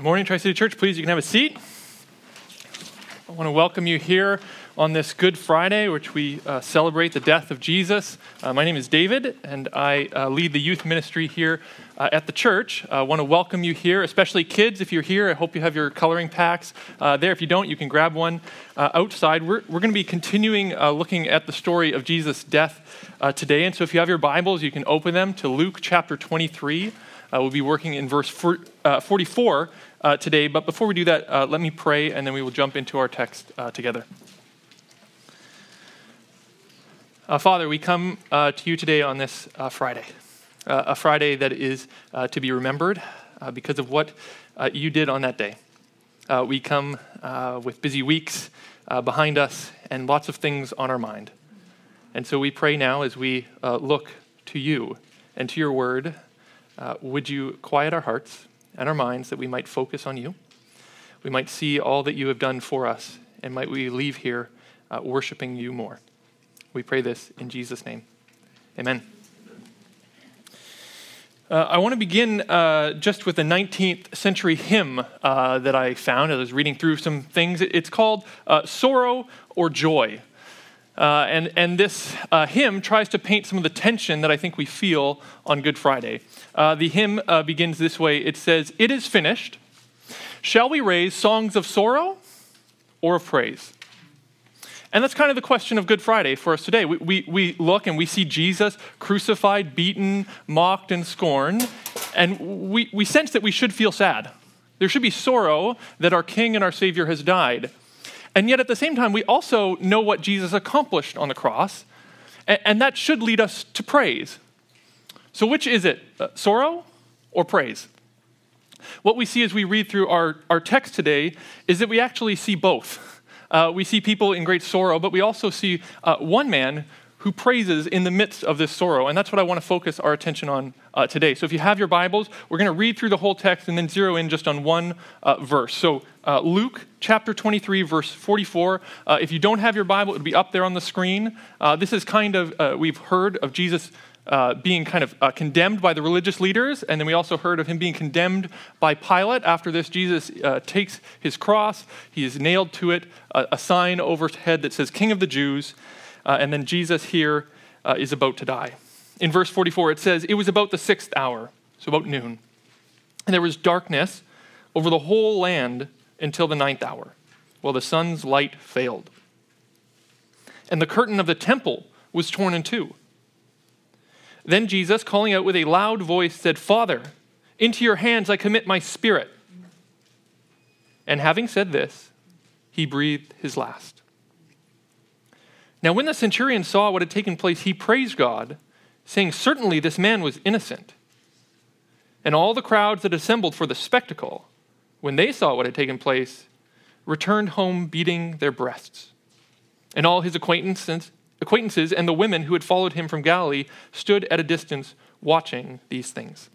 Good morning, Tri City Church. Please, you can have a seat. I want to welcome you here on this Good Friday, which we uh, celebrate the death of Jesus. Uh, my name is David, and I uh, lead the youth ministry here uh, at the church. I want to welcome you here, especially kids. If you're here, I hope you have your coloring packs uh, there. If you don't, you can grab one uh, outside. We're, we're going to be continuing looking at the story of Jesus' death today. And so if you have your Bibles, you can open them to Luke chapter 23. we'll be working in verse 44 uh, today. But before we do that, uh, let me pray and then we will jump into our text uh, together. Uh, Father, we come uh, to you today on this uh, Friday, a Friday that is to be remembered because of what you did on that day. we come with busy weeks behind us and lots of things on our mind. And so we pray now as we look to you and to your word, would you quiet our hearts? And our minds that we might focus on you. We might see all that you have done for us, and might we leave here uh, worshiping you more. We pray this in Jesus' name. Amen. Uh, I want to begin uh, just with a 19th century hymn uh, that I found. I was reading through some things. It's called uh, Sorrow or Joy. Uh, and, and this uh, hymn tries to paint some of the tension that I think we feel on Good Friday. Uh, the hymn uh, begins this way it says, It is finished. Shall we raise songs of sorrow or of praise? And that's kind of the question of Good Friday for us today. We, we, we look and we see Jesus crucified, beaten, mocked, and scorned, and we, we sense that we should feel sad. There should be sorrow that our King and our Savior has died. And yet, at the same time, we also know what Jesus accomplished on the cross, and, that should lead us to praise. So, which is it, uh, sorrow or praise? What we see as we read through our, our text today is that we actually see both. Uh, we see people in great sorrow, but we also see uh, one man who praises in the midst of this sorrow. And that's what I want to focus our attention on uh, today. So if you have your Bibles, we're going to read through the whole text and then zero in just on one uh, verse. So uh, Luke chapter 23, verse 44. Uh, if you don't have your Bible, it'll be up there on the screen. Uh, this is kind of, uh, we've heard of Jesus. being kind of condemned by the religious leaders, and then we also heard of him being condemned by Pilate. After this, Jesus takes his cross, he is nailed to it, a sign over his head that says, King of the Jews. Uh, and then Jesus here uh, is about to die. In verse 44, it says, It was about the sixth hour, so about noon. And there was darkness over the whole land until the ninth hour, while the sun's light failed. And the curtain of the temple was torn in two. Then Jesus, calling out with a loud voice, said, Father, into your hands I commit my spirit. And having said this, he breathed his last. Now, when the centurion saw what had taken place, he praised God, saying, Certainly this man was innocent. And all the crowds that assembled for the spectacle, when they saw what had taken place, returned home beating their breasts. And all his acquaintances, acquaintances and the women who had followed him from Galilee stood at a distance watching these things.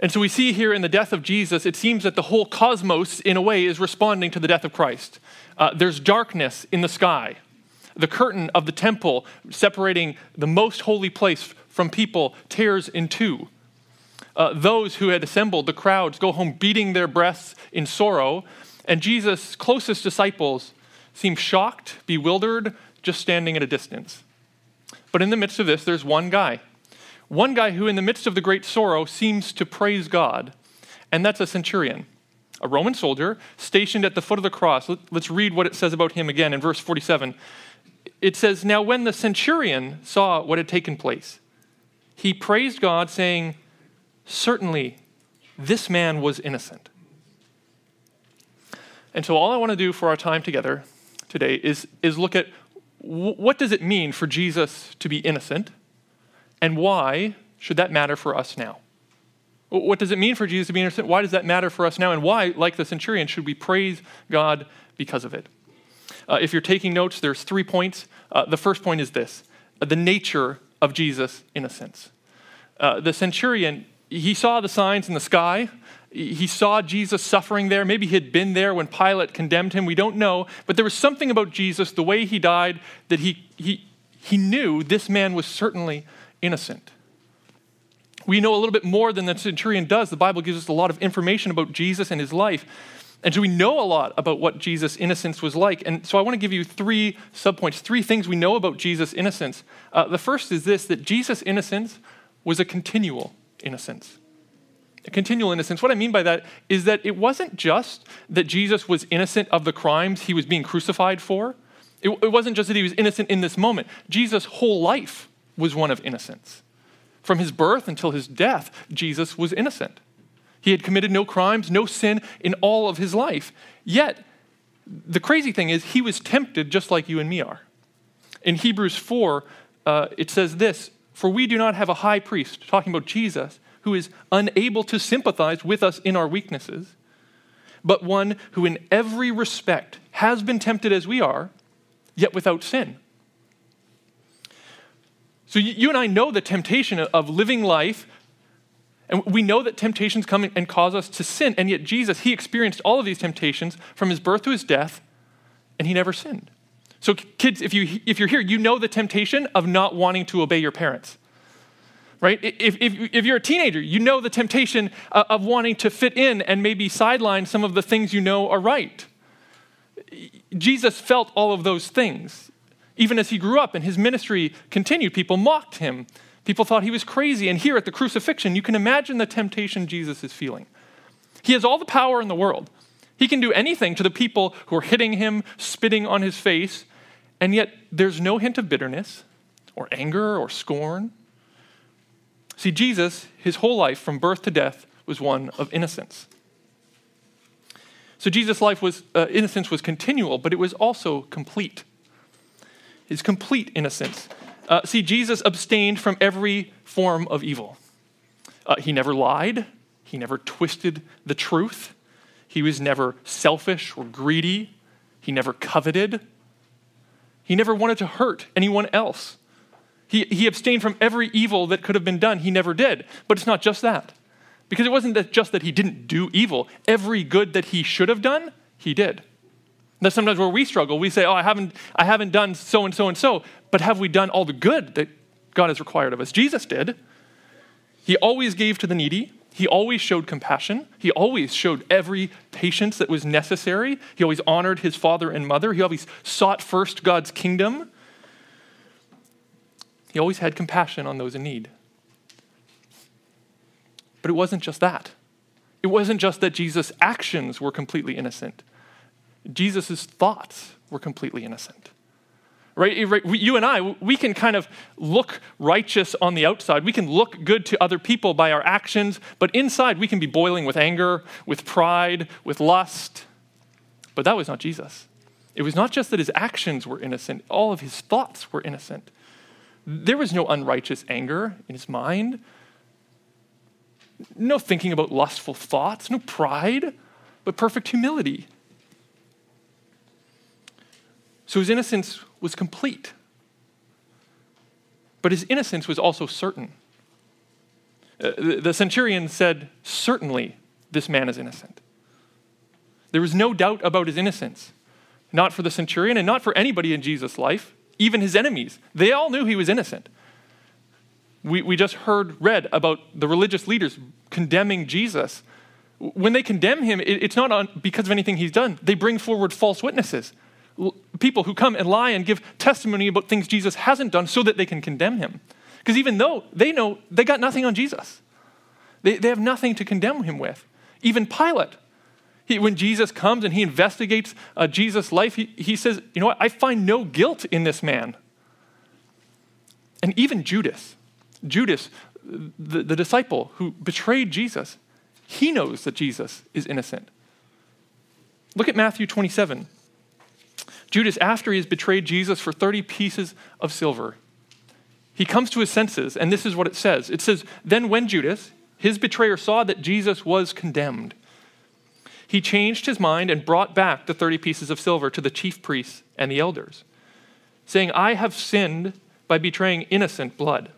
And so we see here in the death of Jesus, it seems that the whole cosmos, in a way, is responding to the death of Christ. Uh, there's darkness in the sky. The curtain of the temple separating the most holy place from people tears in two. Uh, those who had assembled, the crowds, go home beating their breasts in sorrow. And Jesus' closest disciples seem shocked, bewildered, just standing at a distance. But in the midst of this, there's one guy. One guy who, in the midst of the great sorrow, seems to praise God, and that's a centurion a Roman soldier stationed at the foot of the cross. Let's read what it says about him again in verse 47. It says, Now when the centurion saw what had taken place, he praised God, saying, Certainly this man was innocent. And so all I want to do for our time together today is, is look at what does it mean for Jesus to be innocent, and why should that matter for us now? What does it mean for Jesus to be innocent? Why does that matter for us now? And why, like the centurion, should we praise God because of it? Uh, if you're taking notes, there's three points. Uh, the first point is this uh, the nature of Jesus' innocence. Uh, the centurion, he saw the signs in the sky. He saw Jesus suffering there. Maybe he had been there when Pilate condemned him. We don't know. But there was something about Jesus, the way he died, that he, he, he knew this man was certainly innocent. We know a little bit more than the centurion does. The Bible gives us a lot of information about Jesus and his life. And so we know a lot about what Jesus' innocence was like. And so I want to give you three subpoints, three things we know about Jesus' innocence. Uh, the first is this that Jesus' innocence was a continual innocence. A continual innocence. What I mean by that is that it wasn't just that Jesus was innocent of the crimes he was being crucified for, it, it wasn't just that he was innocent in this moment. Jesus' whole life was one of innocence. From his birth until his death, Jesus was innocent. He had committed no crimes, no sin in all of his life. Yet, the crazy thing is, he was tempted just like you and me are. In Hebrews 4, uh, it says this For we do not have a high priest, talking about Jesus, who is unable to sympathize with us in our weaknesses, but one who in every respect has been tempted as we are, yet without sin. So you and I know the temptation of living life and we know that temptations come and cause us to sin. And yet, Jesus, he experienced all of these temptations from his birth to his death, and he never sinned. So, kids, if, you, if you're here, you know the temptation of not wanting to obey your parents. Right? If, if, if you're a teenager, you know the temptation of wanting to fit in and maybe sideline some of the things you know are right. Jesus felt all of those things. Even as he grew up and his ministry continued, people mocked him People thought he was crazy. And here at the crucifixion, you can imagine the temptation Jesus is feeling. He has all the power in the world. He can do anything to the people who are hitting him, spitting on his face, and yet there's no hint of bitterness or anger or scorn. See, Jesus, his whole life from birth to death, was one of innocence. So Jesus' life was, uh, innocence was continual, but it was also complete. His complete innocence. Uh, see, Jesus abstained from every form of evil. Uh, he never lied, he never twisted the truth, he was never selfish or greedy, he never coveted, he never wanted to hurt anyone else. He, he abstained from every evil that could have been done. He never did. But it's not just that. Because it wasn't that just that he didn't do evil. Every good that he should have done, he did. That's sometimes where we struggle. We say, Oh, I haven't, I haven't done so and so and so, but have we done all the good that God has required of us? Jesus did. He always gave to the needy. He always showed compassion. He always showed every patience that was necessary. He always honored his father and mother. He always sought first God's kingdom. He always had compassion on those in need. But it wasn't just that. It wasn't just that Jesus' actions were completely innocent. Jesus' thoughts were completely innocent. Right? Eh, you and I, we can kind of look righteous on the outside. We can look good to other people by our actions, but inside we can be boiling with anger, with pride, with lust. But that was not Jesus. It was not just that his actions were innocent, all of his thoughts were innocent. There was no unrighteous anger in his mind, no thinking about lustful thoughts, no pride, but perfect humility so his innocence was complete. But his innocence was also certain. Uh, the, centurion said, Certainly, this man is innocent. There was no doubt about his innocence, not for the centurion and not for anybody in Jesus' life, even his enemies. They all knew he was innocent. We, we just heard, read about the religious leaders condemning Jesus. When they condemn him, it, it's not on, because of anything he's done. They bring forward false witnesses people who come and lie and give testimony about things Jesus hasn't done so that they can condemn him. Because even though they know they got nothing on Jesus, they, they have nothing to condemn him with. Even Pilate, he, when Jesus comes and he investigates uh, Jesus' life, he, he says, You know what? I find no guilt in this man. And even Judas, Judas, the, the disciple who betrayed Jesus, he knows that Jesus is innocent. Look at Matthew 27. Judas, after he has betrayed Jesus for 30 pieces of silver, he comes to his senses, and this is what it says. It says, Then when Judas, his betrayer, saw that Jesus was condemned, he changed his mind and brought back the 30 pieces of silver to the chief priests and the elders, saying, I have sinned by betraying innocent blood.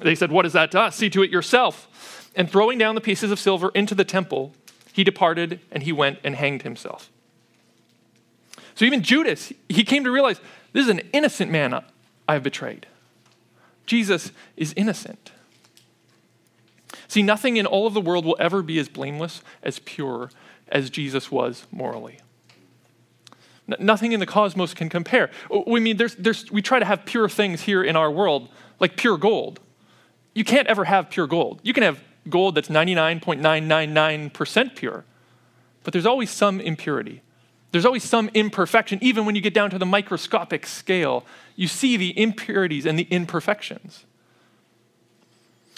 They said, What is that to us? See to it yourself. And throwing down the pieces of silver into the temple, he departed and he went and hanged himself. So even Judas, he came to realize this is an innocent man I have betrayed. Jesus is innocent. See, nothing in all of the world will ever be as blameless, as pure as Jesus was morally. N- nothing in the cosmos can compare. We mean there's, there's, we try to have pure things here in our world, like pure gold. You can't ever have pure gold. You can have gold that's 99.999% pure, but there's always some impurity. There's always some imperfection. Even when you get down to the microscopic scale, you see the impurities and the imperfections.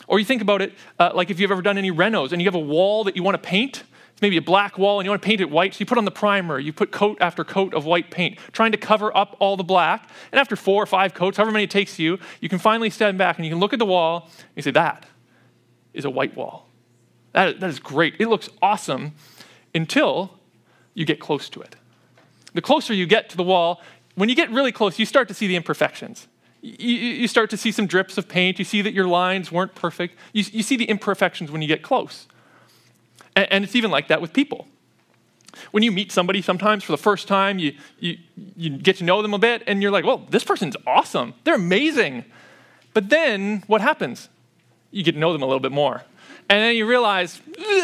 Or you think about it uh, like if you've ever done any renos and you have a wall that you want to paint, it's maybe a black wall and you want to paint it white, so you put on the primer, you put coat after coat of white paint, trying to cover up all the black. And after four or five coats, however many it takes you, you can finally stand back and you can look at the wall and you say, That is a white wall. That, that is great. It looks awesome until you get close to it. The closer you get to the wall, when you get really close, you start to see the imperfections you, you, start to see some drips of paint. You see that your lines weren't perfect. You, you see the imperfections when you get close. And, and, it's even like that with people. When you meet somebody sometimes for the first time, you, you, you get to know them a bit, and you're like, well, this person's awesome. They're amazing. But then what happens? You get to know them a little bit more. And then you realize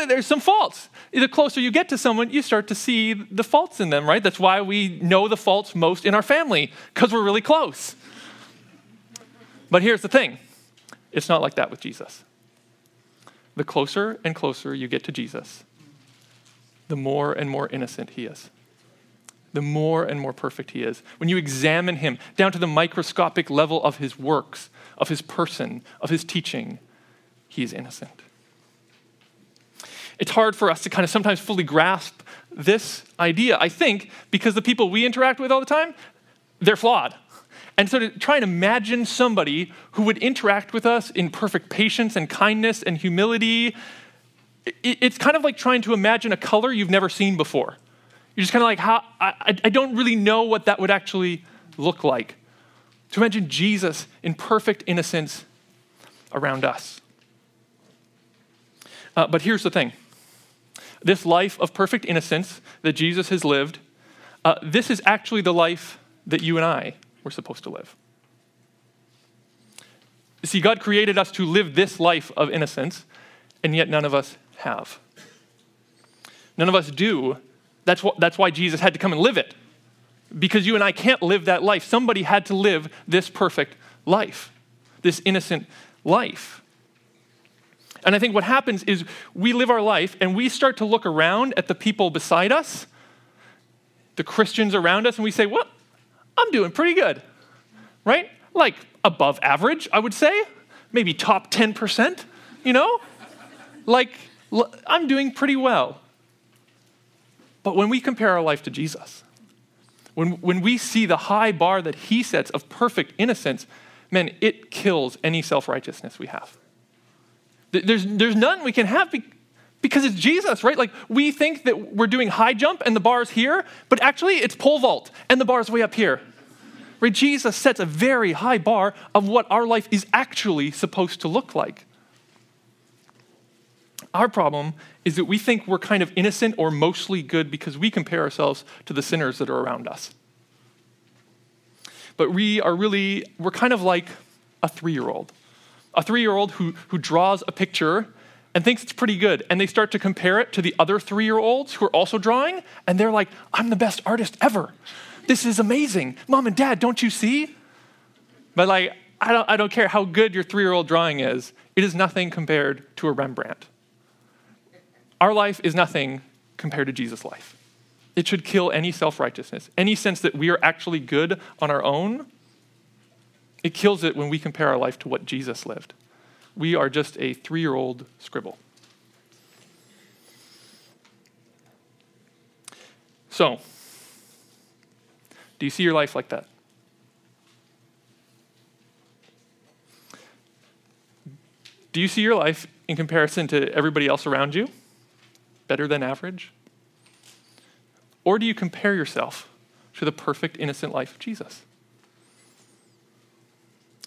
there's some faults. The closer you get to someone, you start to see the faults in them, right? That's why we know the faults most in our family, because we're really close. But here's the thing it's not like that with Jesus. The closer and closer you get to Jesus, the more and more innocent he is. The more and more perfect he is. When you examine him down to the microscopic level of his works, of his person, of his teaching, he is innocent. It's hard for us to kind of sometimes fully grasp this idea, I think, because the people we interact with all the time, they're flawed. And so to try and imagine somebody who would interact with us in perfect patience and kindness and humility, it's kind of like trying to imagine a color you've never seen before. You're just kind of like, how, I, I don't really know what that would actually look like. To imagine Jesus in perfect innocence around us. Uh, but here's the thing this life of perfect innocence that Jesus has lived, uh, this is actually the life that you and I we're supposed to live. See, God created us to live this life of innocence, and yet none of us have. None of us do. That's, what, that's why Jesus had to come and live it. Because you and I can't live that life. Somebody had to live this perfect life, this innocent life. And I think what happens is we live our life and we start to look around at the people beside us, the Christians around us, and we say, What? I'm doing pretty good, right? Like above average, I would say, maybe top 10%, you know? Like, I'm doing pretty well. But when we compare our life to Jesus, when, when we see the high bar that he sets of perfect innocence, man, it kills any self righteousness we have. There's, there's none we can have because it's Jesus, right? Like we think that we're doing high jump and the bar's here, but actually it's pole vault and the bar's way up here. Right? Jesus sets a very high bar of what our life is actually supposed to look like. Our problem is that we think we're kind of innocent or mostly good because we compare ourselves to the sinners that are around us. But we are really, we're kind of like a three year old. A three year old who, who draws a picture and thinks it's pretty good. And they start to compare it to the other three year olds who are also drawing, and they're like, I'm the best artist ever. This is amazing. Mom and dad, don't you see? But like, I don't, I don't care how good your three year old drawing is, it is nothing compared to a Rembrandt. Our life is nothing compared to Jesus' life. It should kill any self righteousness, any sense that we are actually good on our own. It kills it when we compare our life to what Jesus lived. We are just a three year old scribble. So, do you see your life like that? Do you see your life in comparison to everybody else around you? Better than average? Or do you compare yourself to the perfect, innocent life of Jesus?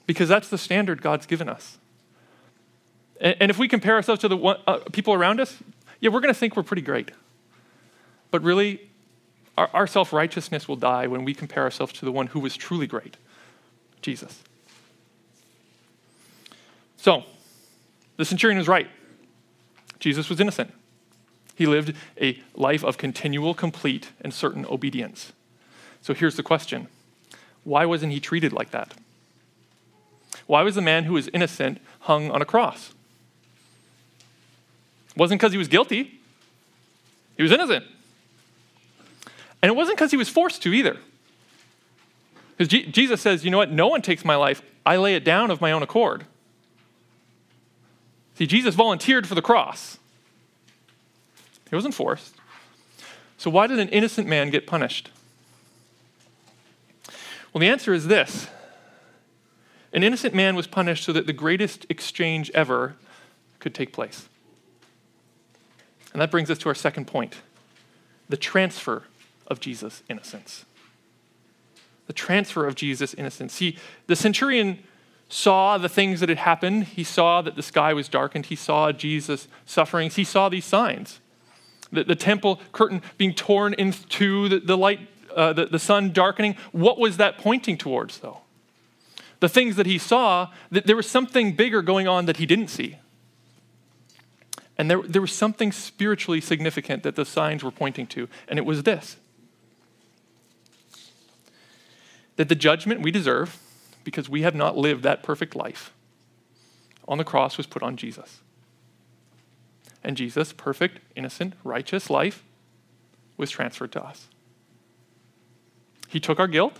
Because that's the standard God's given us. And, and if we compare ourselves to the one, uh, people around us, yeah, we're going to think we're pretty great. But really, our, our self righteousness will die when we compare ourselves to the one who was truly great Jesus. So, the centurion was right. Jesus was innocent. He lived a life of continual, complete, and certain obedience. So here's the question why wasn't he treated like that? Why was the man who was innocent hung on a cross? It wasn't because he was guilty, he was innocent. And it wasn't because he was forced to either. Because G- Jesus says, you know what? No one takes my life. I lay it down of my own accord. See, Jesus volunteered for the cross. He wasn't forced. So, why did an innocent man get punished? Well, the answer is this an innocent man was punished so that the greatest exchange ever could take place. And that brings us to our second point the transfer of Jesus' innocence. The transfer of Jesus' innocence. See, the centurion saw the things that had happened. He saw that the sky was darkened. He saw Jesus' sufferings. He saw these signs the, the temple curtain being torn in two, the, the light, uh, the, the sun darkening. What was that pointing towards, though? The things that he saw, that there was something bigger going on that he didn't see. And there, there was something spiritually significant that the signs were pointing to, and it was this that the judgment we deserve, because we have not lived that perfect life, on the cross was put on Jesus. And Jesus' perfect, innocent, righteous life was transferred to us. He took our guilt,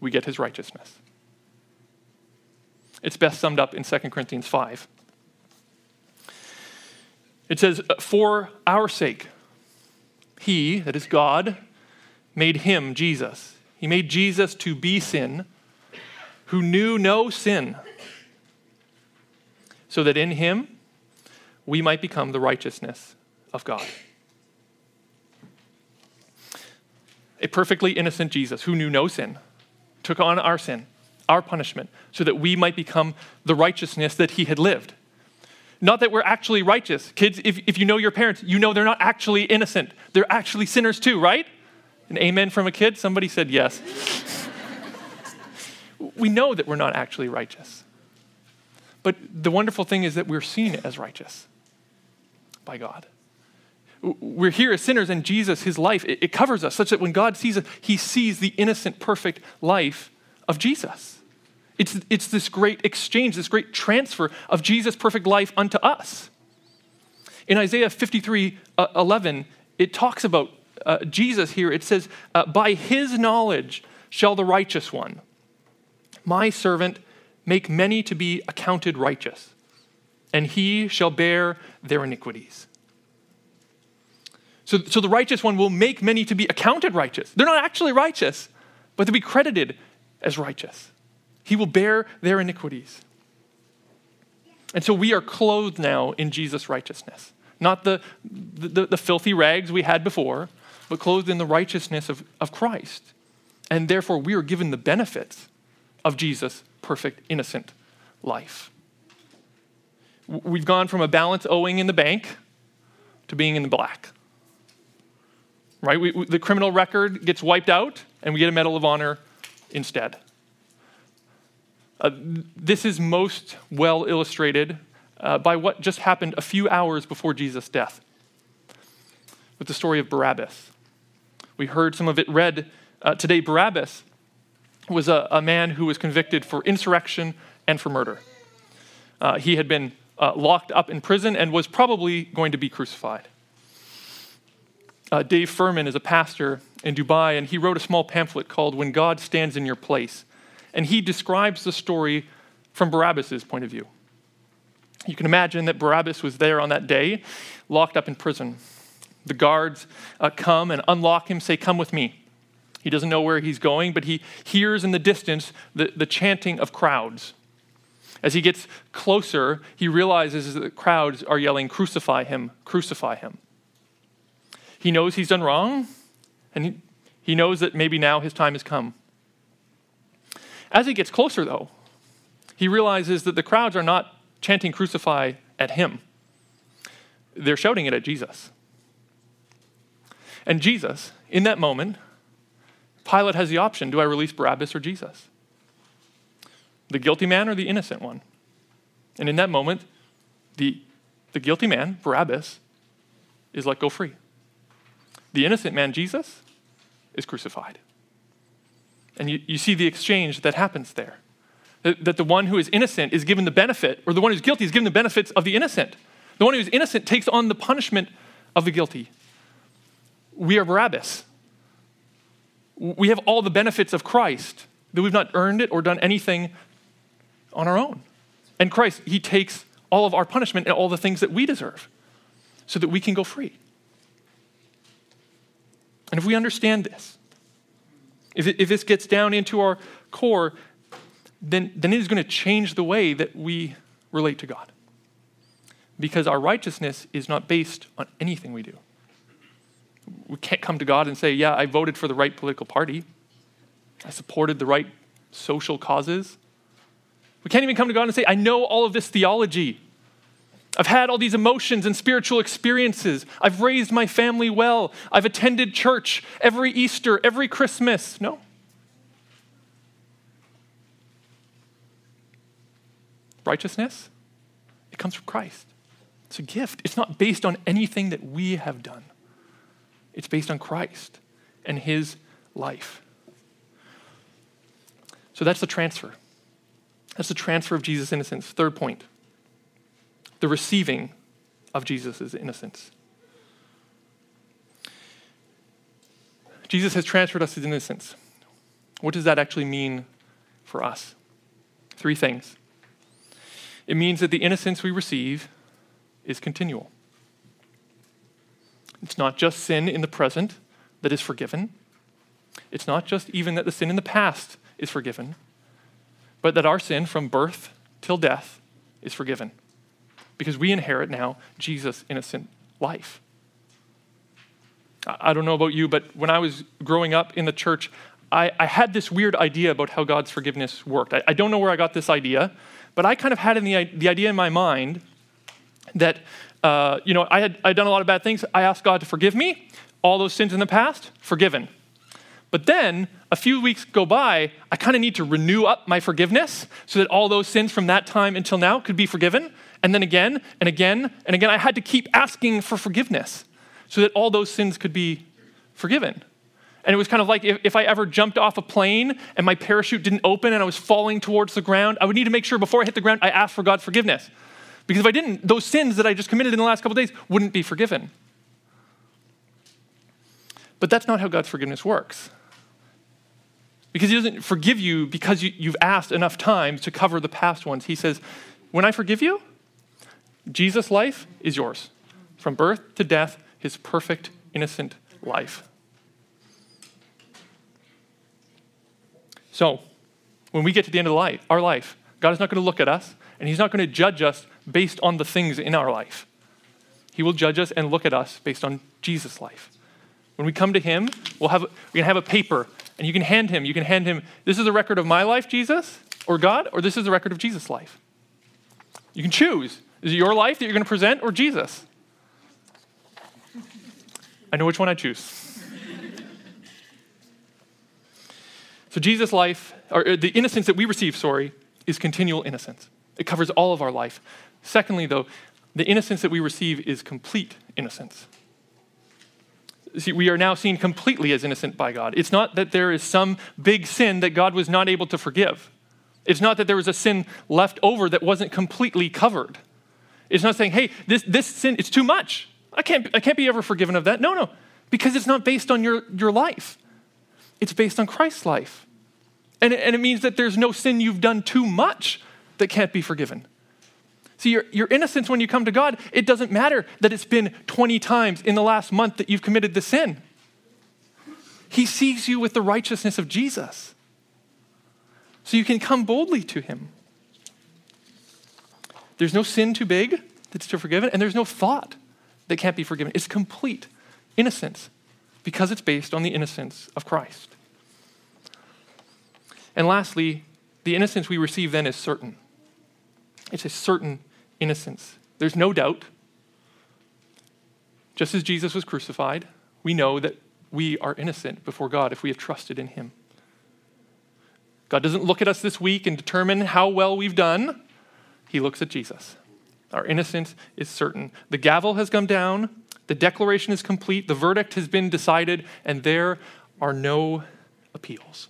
we get his righteousness. It's best summed up in 2 Corinthians 5. It says, For our sake, he, that is God, made him, Jesus. He made Jesus to be sin, who knew no sin, so that in him we might become the righteousness of God. A perfectly innocent Jesus who knew no sin took on our sin, our punishment, so that we might become the righteousness that he had lived. Not that we're actually righteous. Kids, if, if you know your parents, you know they're not actually innocent. They're actually sinners too, right? An amen from a kid? Somebody said yes. we know that we're not actually righteous. But the wonderful thing is that we're seen as righteous by God. We're here as sinners, and Jesus, his life, it, it covers us such that when God sees us, he sees the innocent, perfect life of Jesus. It's, it's this great exchange, this great transfer of Jesus' perfect life unto us. In Isaiah 53 uh, 11, it talks about uh, Jesus here. It says, uh, By his knowledge shall the righteous one, my servant, make many to be accounted righteous and he shall bear their iniquities. So, so the righteous one will make many to be accounted righteous. They're not actually righteous, but to be credited as righteous. He will bear their iniquities. And so we are clothed now in Jesus' righteousness. Not the, the, the, filthy rags we had before, but clothed in the righteousness of, of Christ. And therefore, we are given the benefits of Jesus' perfect, innocent life. We've gone from a balance owing in the bank to being in the black. Right? We, we, the criminal record gets wiped out, and we get a Medal of Honor instead. Uh, this is most well illustrated uh, by what just happened a few hours before Jesus' death with the story of Barabbas. We heard some of it read uh, today. Barabbas was a, a, man who was convicted for insurrection and for murder. Uh, he had been uh, locked up in prison and was probably going to be crucified. Uh, Dave Furman is a pastor in Dubai, and he wrote a small pamphlet called When God Stands in Your Place. And he describes the story from Barabbas' point of view. You can imagine that Barabbas was there on that day, locked up in prison. The guards uh, come and unlock him, say, Come with me. He doesn't know where he's going, but he hears in the distance the, the chanting of crowds. As he gets closer, he realizes that crowds are yelling, Crucify him, crucify him. He knows he's done wrong, and he, knows that maybe now his time has come. As he gets closer, though, he realizes that the crowds are not chanting crucify at him, they're shouting it at Jesus. And Jesus, in that moment, Pilate has the option do I release Barabbas or Jesus? the guilty man or the innocent one. And in that moment, the the guilty man, Barabbas, is let go free. The innocent man, Jesus, is crucified. And you, you see the exchange that happens there. That, that the one who is innocent is given the benefit, or the one who's guilty is given the benefits of the innocent. The one who's innocent takes on the punishment of the guilty. We are Barabbas. We have all the benefits of Christ, that we've not earned it or done anything on our own. And Christ, He takes all of our punishment and all the things that we deserve so that we can go free. And if we understand this, if, it, if this gets down into our core, then, then it is going to change the way that we relate to God. Because our righteousness is not based on anything we do. We can't come to God and say, Yeah, I voted for the right political party, I supported the right social causes. We can't even come to God and say, I know all of this theology. I've had all these emotions and spiritual experiences. I've raised my family well. I've attended church every Easter, every Christmas. No. Righteousness, it comes from Christ. It's a gift. It's not based on anything that we have done, it's based on Christ and his life. So that's the transfer. That's the transfer of Jesus' innocence. Third point the receiving of Jesus' innocence. Jesus has transferred us his innocence. What does that actually mean for us? Three things. It means that the innocence we receive is continual. It's not just sin in the present that is forgiven. It's not just even that the sin in the past is forgiven, but that our sin from birth till death is forgiven because we inherit now Jesus' innocent life. I don't know about you, but when I was growing up in the church, I, I had this weird idea about how God's forgiveness worked. I, I, don't know where I got this idea, but I kind of had the, the idea in my mind that, uh, you know, I had I'd done a lot of bad things. I asked God to forgive me. All those sins in the past, forgiven. But then a few weeks go by, I kind of need to renew up my forgiveness so that all those sins from that time until now could be forgiven. And then again and again and again, I had to keep asking for forgiveness so that all those sins could be forgiven. And it was kind of like if, if, I ever jumped off a plane and my parachute didn't open and I was falling towards the ground, I would need to make sure before I hit the ground, I asked for God's forgiveness. Because if I didn't, those sins that I just committed in the last couple days wouldn't be forgiven. But that's not how God's forgiveness works. Because he doesn't forgive you because you, you've asked enough times to cover the past ones. He says, When I forgive you, Jesus' life is yours. From birth to death, his perfect, innocent life. So, when we get to the end of the life, our life, God is not going to look at us and he's not going to judge us based on the things in our life. He will judge us and look at us based on Jesus' life. When we come to him, we'll have, we're going to have a paper and you can hand him, you can hand him, this is a record of my life, Jesus, or God, or this is a record of Jesus' life. You can choose. Is it your life that you're going to present or Jesus? I know which one I choose. so, Jesus' life, or uh, the innocence that we receive, sorry, is continual innocence. It covers all of our life. Secondly, though, the innocence that we receive is complete innocence. See, we are now seen completely as innocent by God. It's not that there is some big sin that God was not able to forgive. It's not that there was a sin left over that wasn't completely covered. It's not saying, hey, this, this sin, it's too much. I can't, I can't be ever forgiven of that. No, no, because it's not based on your, your life, it's based on Christ's life. And it, and it means that there's no sin you've done too much that can't be forgiven. See, your, your innocence when you come to God, it doesn't matter that it's been 20 times in the last month that you've committed the sin. He sees you with the righteousness of Jesus. So you can come boldly to him. There's no sin too big that's too forgiven, and there's no thought that can't be forgiven. It's complete innocence because it's based on the innocence of Christ. And lastly, the innocence we receive then is certain. It's a certain innocence. There's no doubt. Just as Jesus was crucified, we know that we are innocent before God if we have trusted in Him. God doesn't look at us this week and determine how well we've done, He looks at Jesus. Our innocence is certain. The gavel has come down, the declaration is complete, the verdict has been decided, and there are no appeals.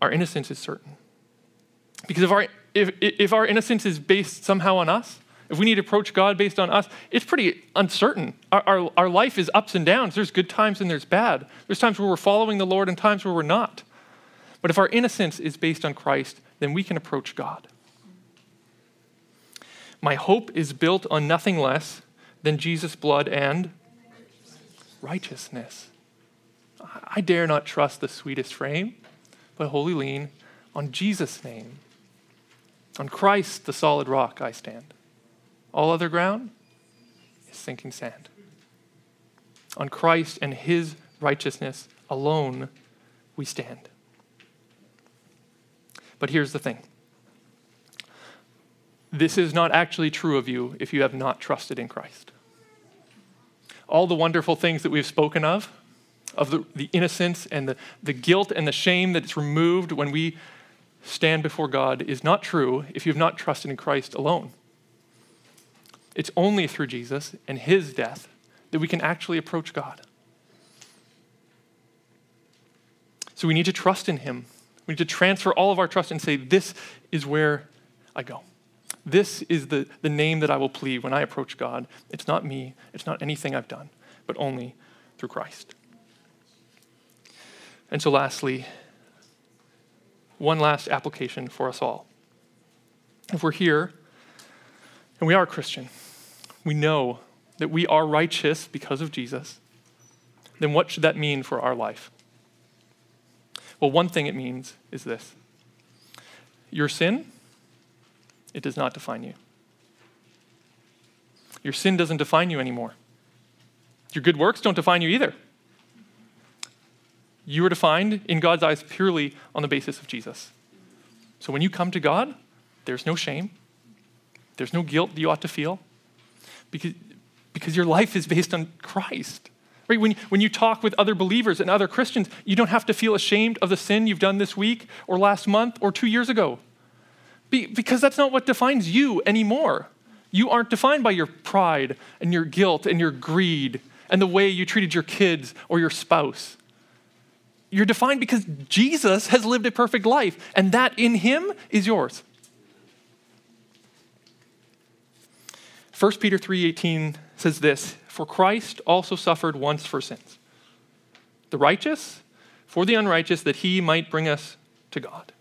Our innocence is certain. Because if our, if, if our innocence is based somehow on us, if we need to approach God based on us, it's pretty uncertain. Our, our, our, life is ups and downs. There's good times and there's bad. There's times where we're following the Lord and times where we're not. But if our innocence is based on Christ, then we can approach God. My hope is built on nothing less than Jesus' blood and righteousness. I dare not trust the sweetest frame, but wholly lean on Jesus' name. On Christ, the solid rock, I stand. All other ground is sinking sand. On Christ and his righteousness alone we stand. But here's the thing this is not actually true of you if you have not trusted in Christ. All the wonderful things that we've spoken of, of the, the innocence and the, the guilt and the shame that's removed when we stand before God, is not true if you have not trusted in Christ alone. It's only through Jesus and his death that we can actually approach God. So we need to trust in him. We need to transfer all of our trust and say, This is where I go. This is the, the name that I will plead when I approach God. It's not me, it's not anything I've done, but only through Christ. And so, lastly, one last application for us all. If we're here and we are Christian, we know that we are righteous because of Jesus, then what should that mean for our life? Well, one thing it means is this your sin, it does not define you. Your sin doesn't define you anymore. Your good works don't define you either. You are defined in God's eyes purely on the basis of Jesus. So when you come to God, there's no shame, there's no guilt that you ought to feel because, because your life is based on Christ. Right? When, when you talk with other believers and other Christians, you don't have to feel ashamed of the sin you've done this week or last month or two years ago. Be, because that's not what defines you anymore. You aren't defined by your pride and your guilt and your greed and the way you treated your kids or your spouse. You're defined because Jesus has lived a perfect life, and that in him is yours. 1 Peter 3:18 says this, "For Christ also suffered once for sins, the righteous for the unrighteous that he might bring us to God."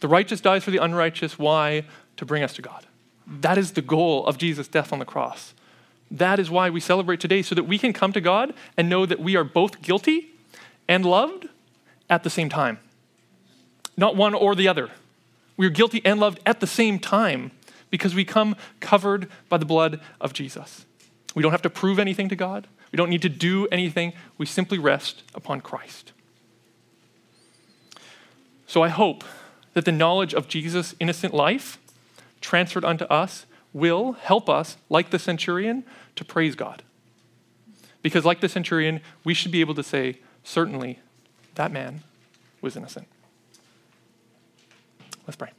The righteous dies for the unrighteous, why? To bring us to God. That is the goal of Jesus' death on the cross. That is why we celebrate today, so that we can come to God and know that we are both guilty and loved at the same time. Not one or the other. We are guilty and loved at the same time because we come covered by the blood of Jesus. We don't have to prove anything to God. We don't need to do anything. We simply rest upon Christ. So I hope that the knowledge of Jesus' innocent life transferred unto us will help us, like the centurion, to praise God. Because, like the centurion, we should be able to say, certainly, that man was innocent. Let's pray.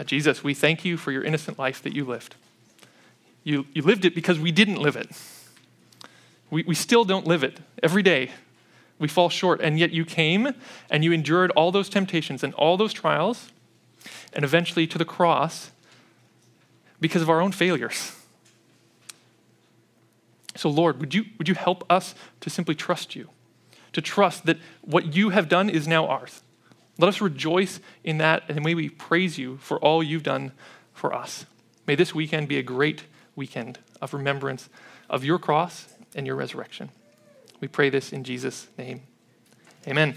Uh, Jesus, we thank you for your innocent life that you lived. You, you lived it because we didn't live it. We, we still don't live it every day. We fall short, and yet you came and you endured all those temptations and all those trials, and eventually to the cross because of our own failures. So, Lord, would you, would you help us to simply trust you, to trust that what you have done is now ours? Let us rejoice in that, and may we praise you for all you've done for us. May this weekend be a great weekend of remembrance of your cross and your resurrection. We pray this in Jesus' name. Amen.